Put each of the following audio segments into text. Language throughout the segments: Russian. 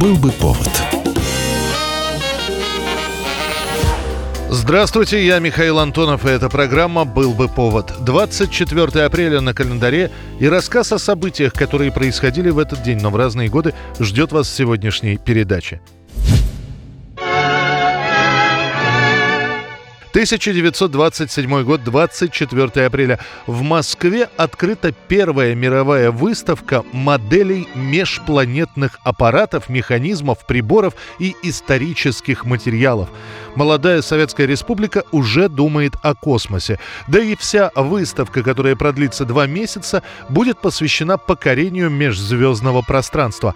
Был бы повод. Здравствуйте, я Михаил Антонов, и эта программа «Был бы повод». 24 апреля на календаре и рассказ о событиях, которые происходили в этот день, но в разные годы, ждет вас в сегодняшней передаче. 1927 год, 24 апреля. В Москве открыта первая мировая выставка моделей межпланетных аппаратов, механизмов, приборов и исторических материалов. Молодая Советская Республика уже думает о космосе. Да и вся выставка, которая продлится два месяца, будет посвящена покорению межзвездного пространства.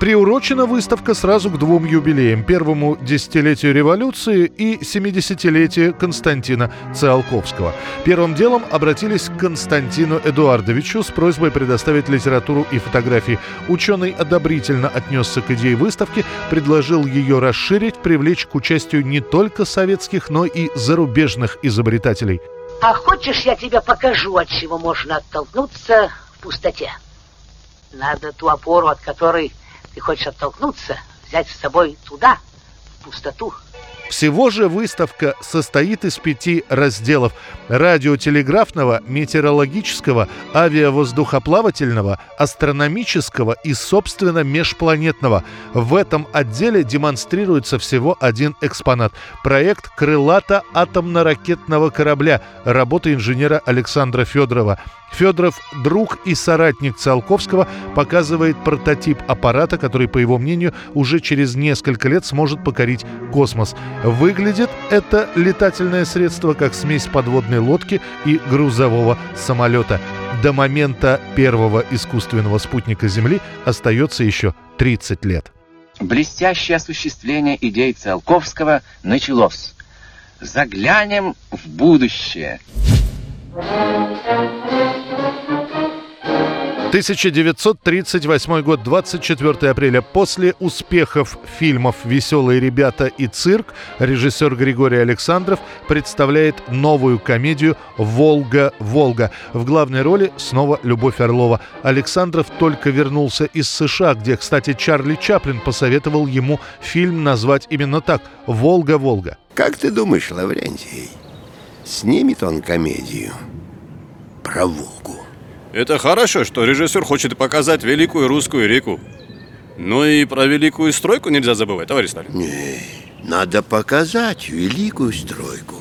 Приурочена выставка сразу к двум юбилеям. Первому десятилетию революции и 70-летию Константина Циолковского. Первым делом обратились к Константину Эдуардовичу с просьбой предоставить литературу и фотографии. Ученый одобрительно отнесся к идее выставки, предложил ее расширить, привлечь к участию не только советских, но и зарубежных изобретателей. А хочешь, я тебе покажу, от чего можно оттолкнуться в пустоте? Надо ту опору, от которой ты хочешь оттолкнуться, взять с собой туда, в пустоту. Всего же выставка состоит из пяти разделов – радиотелеграфного, метеорологического, авиавоздухоплавательного, астрономического и, собственно, межпланетного. В этом отделе демонстрируется всего один экспонат – проект крылато-атомно-ракетного корабля, работа инженера Александра Федорова – Федоров, друг и соратник Циолковского, показывает прототип аппарата, который, по его мнению, уже через несколько лет сможет покорить космос. Выглядит это летательное средство как смесь подводной лодки и грузового самолета. До момента первого искусственного спутника Земли остается еще 30 лет. Блестящее осуществление идей Циолковского началось. Заглянем в будущее. 1938 год, 24 апреля. После успехов фильмов «Веселые ребята» и «Цирк» режиссер Григорий Александров представляет новую комедию «Волга, Волга». В главной роли снова Любовь Орлова. Александров только вернулся из США, где, кстати, Чарли Чаплин посоветовал ему фильм назвать именно так «Волга, Волга». Как ты думаешь, Лаврентий, снимет он комедию про Волгу? Это хорошо, что режиссер хочет показать великую русскую реку. Но и про великую стройку нельзя забывать, товарищ Сталин. Не, надо показать великую стройку.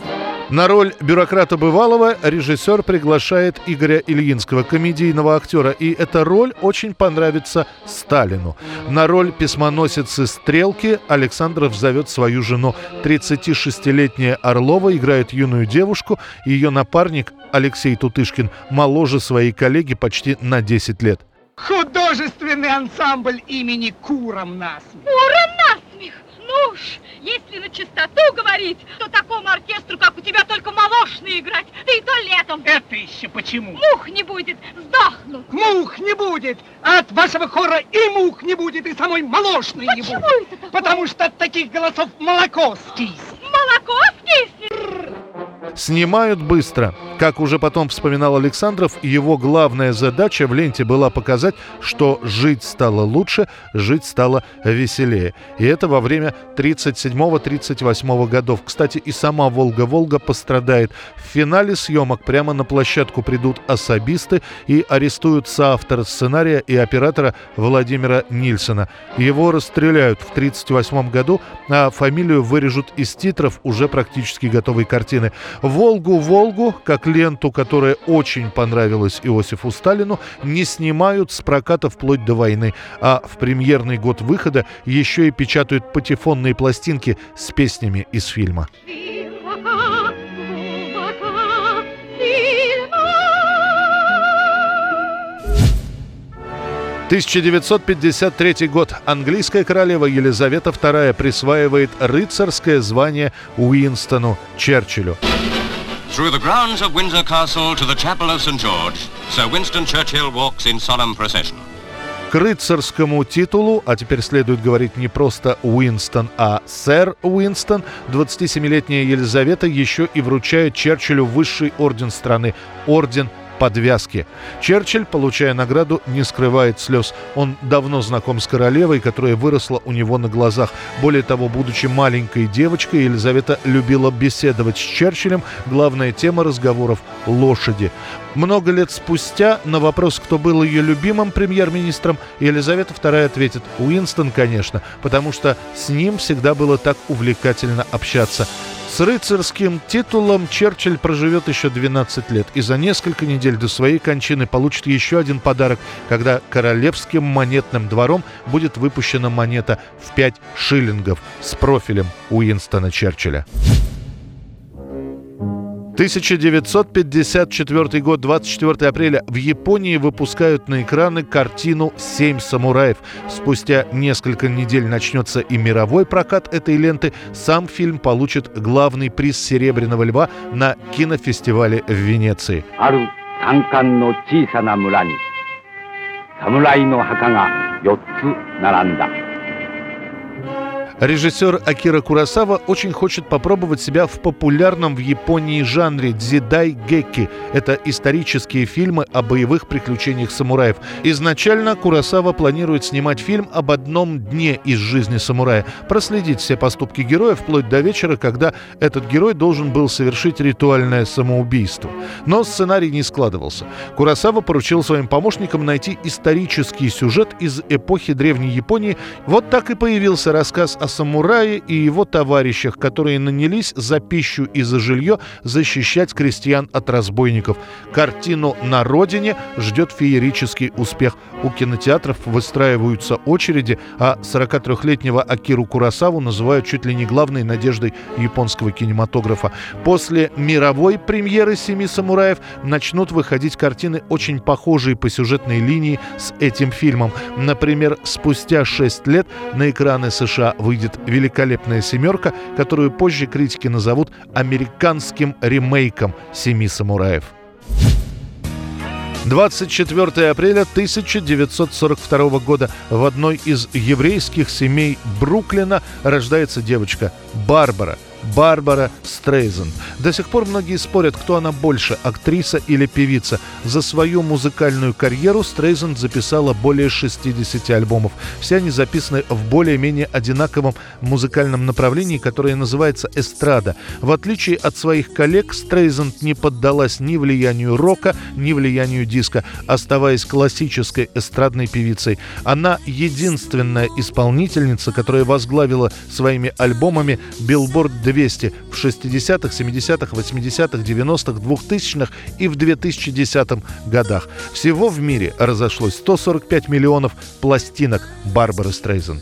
На роль бюрократа бывалого режиссер приглашает Игоря Ильинского, комедийного актера, и эта роль очень понравится Сталину. На роль письмоносицы Стрелки Александров зовет свою жену. 36-летняя Орлова играет юную девушку, ее напарник Алексей Тутышкин моложе своей коллеги почти на 10 лет. Художественный ансамбль имени Куром насмех. Куром насмех? Ну уж, если на чистоту говорить, то такому оркестру, как у тебя, только молочные играть, да и то летом. Это еще почему? Мух не будет, сдохнут. Мух не будет, а от вашего хора и мух не будет, и самой молочной не Почему будет. это такое? Потому что от таких голосов молоко скиснет. Молоко скиснет. Снимают быстро. Как уже потом вспоминал Александров, его главная задача в ленте была показать, что жить стало лучше, жить стало веселее. И это во время 37-38 годов. Кстати, и сама «Волга-Волга» пострадает. В финале съемок прямо на площадку придут особисты и арестуют соавтора сценария и оператора Владимира Нильсона. Его расстреляют в 1938 году, а фамилию вырежут из титров уже практически готовой картины. «Волгу-Волгу», как ленту, которая очень понравилась Иосифу Сталину, не снимают с проката вплоть до войны, а в премьерный год выхода еще и печатают патефонные пластинки с песнями из фильма. Глубоко, глубоко, сильно. 1953 год. Английская королева Елизавета II присваивает рыцарское звание Уинстону Черчиллю. Through the grounds of Windsor Castle to the chapel of St. George, Sir Winston Churchill walks in solemn procession. К рыцарскому титулу, а теперь следует говорить не просто Уинстон, а сэр Уинстон, 27-летняя Елизавета еще и вручает Черчиллю высший орден страны – орден подвязки. Черчилль, получая награду, не скрывает слез. Он давно знаком с королевой, которая выросла у него на глазах. Более того, будучи маленькой девочкой, Елизавета любила беседовать с Черчиллем. Главная тема разговоров – лошади. Много лет спустя на вопрос, кто был ее любимым премьер-министром, Елизавета II ответит «Уинстон, конечно, потому что с ним всегда было так увлекательно общаться». С рыцарским титулом Черчилль проживет еще 12 лет и за несколько недель до своей кончины получит еще один подарок, когда королевским монетным двором будет выпущена монета в 5 шиллингов с профилем Уинстона Черчилля. 1954 год, 24 апреля. В Японии выпускают на экраны картину «Семь самураев». Спустя несколько недель начнется и мировой прокат этой ленты. Сам фильм получит главный приз «Серебряного льва» на кинофестивале в Венеции. 侍の墓が4つ並んだ。 Режиссер Акира Курасава очень хочет попробовать себя в популярном в Японии жанре дзидай гекки. Это исторические фильмы о боевых приключениях самураев. Изначально Курасава планирует снимать фильм об одном дне из жизни самурая, проследить все поступки героя вплоть до вечера, когда этот герой должен был совершить ритуальное самоубийство. Но сценарий не складывался. Курасава поручил своим помощникам найти исторический сюжет из эпохи Древней Японии. Вот так и появился рассказ о о самурае и его товарищах, которые нанялись за пищу и за жилье защищать крестьян от разбойников. Картину «На родине» ждет феерический успех. У кинотеатров выстраиваются очереди, а 43-летнего Акиру Курасаву называют чуть ли не главной надеждой японского кинематографа. После мировой премьеры «Семи самураев» начнут выходить картины, очень похожие по сюжетной линии с этим фильмом. Например, спустя 6 лет на экраны США выйдет выйдет великолепная семерка, которую позже критики назовут американским ремейком «Семи самураев». 24 апреля 1942 года в одной из еврейских семей Бруклина рождается девочка Барбара – Барбара Стрейзен. До сих пор многие спорят, кто она больше, актриса или певица. За свою музыкальную карьеру Стрейзен записала более 60 альбомов. Все они записаны в более-менее одинаковом музыкальном направлении, которое называется эстрада. В отличие от своих коллег, Стрейзен не поддалась ни влиянию рока, ни влиянию диска, оставаясь классической эстрадной певицей. Она единственная исполнительница, которая возглавила своими альбомами Billboard 200 в 60-х, 70-х, 80-х, 90-х, 2000-х и в 2010 годах. Всего в мире разошлось 145 миллионов пластинок Барбары Стрейзен.